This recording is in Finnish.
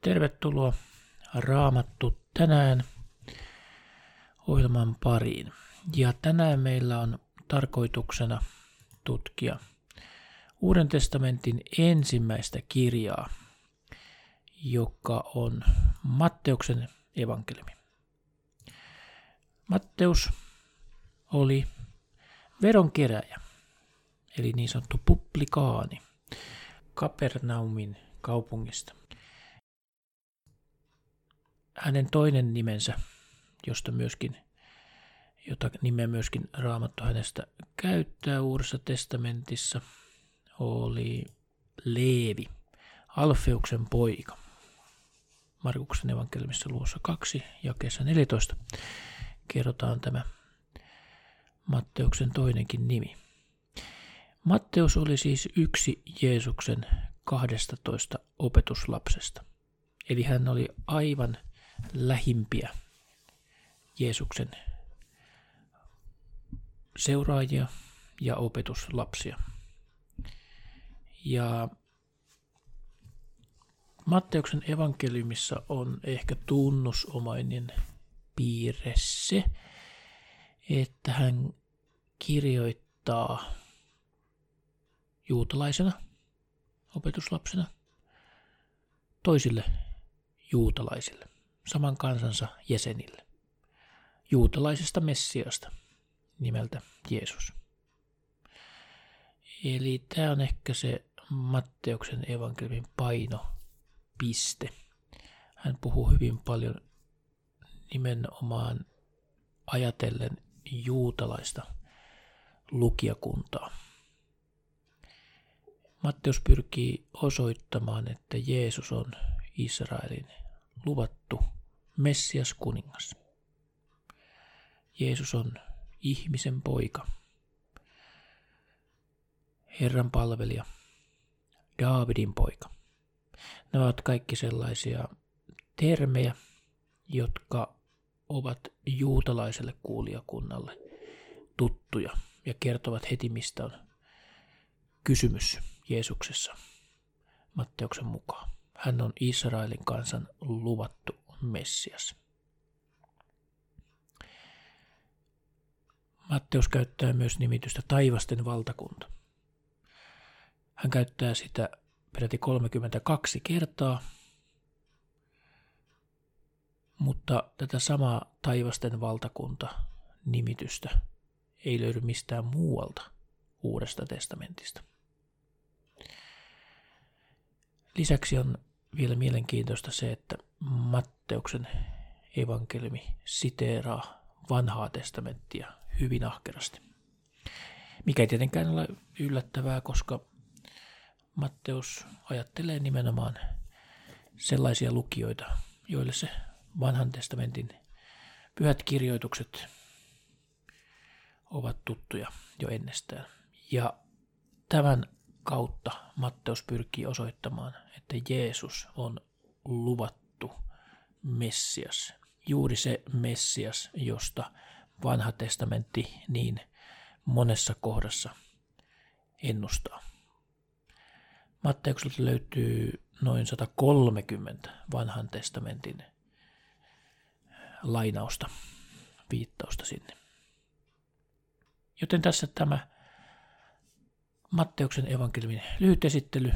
Tervetuloa Raamattu tänään ohjelman pariin. Ja tänään meillä on tarkoituksena tutkia Uuden testamentin ensimmäistä kirjaa, joka on Matteuksen evankeliumi. Matteus oli veronkeräjä, eli niin sanottu publikaani, Kapernaumin kaupungista. Hänen toinen nimensä, josta myöskin, jota nimeä myöskin Raamattu hänestä käyttää Uudessa testamentissa, oli Leevi, Alfeuksen poika. Markuksen evankeliumissa luossa 2 ja kesä 14 kerrotaan tämä Matteuksen toinenkin nimi. Matteus oli siis yksi Jeesuksen 12 opetuslapsesta. Eli hän oli aivan lähimpiä Jeesuksen seuraajia ja opetuslapsia. Ja Matteuksen evankeliumissa on ehkä tunnusomainen piirre se, että hän kirjoittaa juutalaisena, opetuslapsena, toisille juutalaisille, saman kansansa jäsenille, juutalaisesta Messiasta nimeltä Jeesus. Eli tämä on ehkä se Matteuksen evankeliumin painopiste. Hän puhuu hyvin paljon nimenomaan ajatellen juutalaista lukijakuntaa. Matteus pyrkii osoittamaan, että Jeesus on Israelin luvattu Messias kuningas. Jeesus on ihmisen poika, Herran palvelija, Daavidin poika. Nämä ovat kaikki sellaisia termejä, jotka ovat juutalaiselle kuulijakunnalle tuttuja ja kertovat heti, mistä on kysymys Jeesuksessa Matteuksen mukaan. Hän on Israelin kansan luvattu Messias. Matteus käyttää myös nimitystä taivasten valtakunta. Hän käyttää sitä peräti 32 kertaa, mutta tätä samaa taivasten valtakunta nimitystä ei löydy mistään muualta Uudesta testamentista. Lisäksi on vielä mielenkiintoista se, että Matteuksen evankeliumi siteeraa vanhaa testamenttia hyvin ahkerasti. Mikä ei tietenkään ole yllättävää, koska Matteus ajattelee nimenomaan sellaisia lukijoita, joille se vanhan testamentin pyhät kirjoitukset ovat tuttuja jo ennestään. Ja tämän kautta Matteus pyrkii osoittamaan, että Jeesus on luvattu Messias. Juuri se Messias, josta vanha testamentti niin monessa kohdassa ennustaa. Matteukselta löytyy noin 130 vanhan testamentin lainausta, viittausta sinne. Joten tässä tämä Matteuksen evankeliumin lyhyt esittely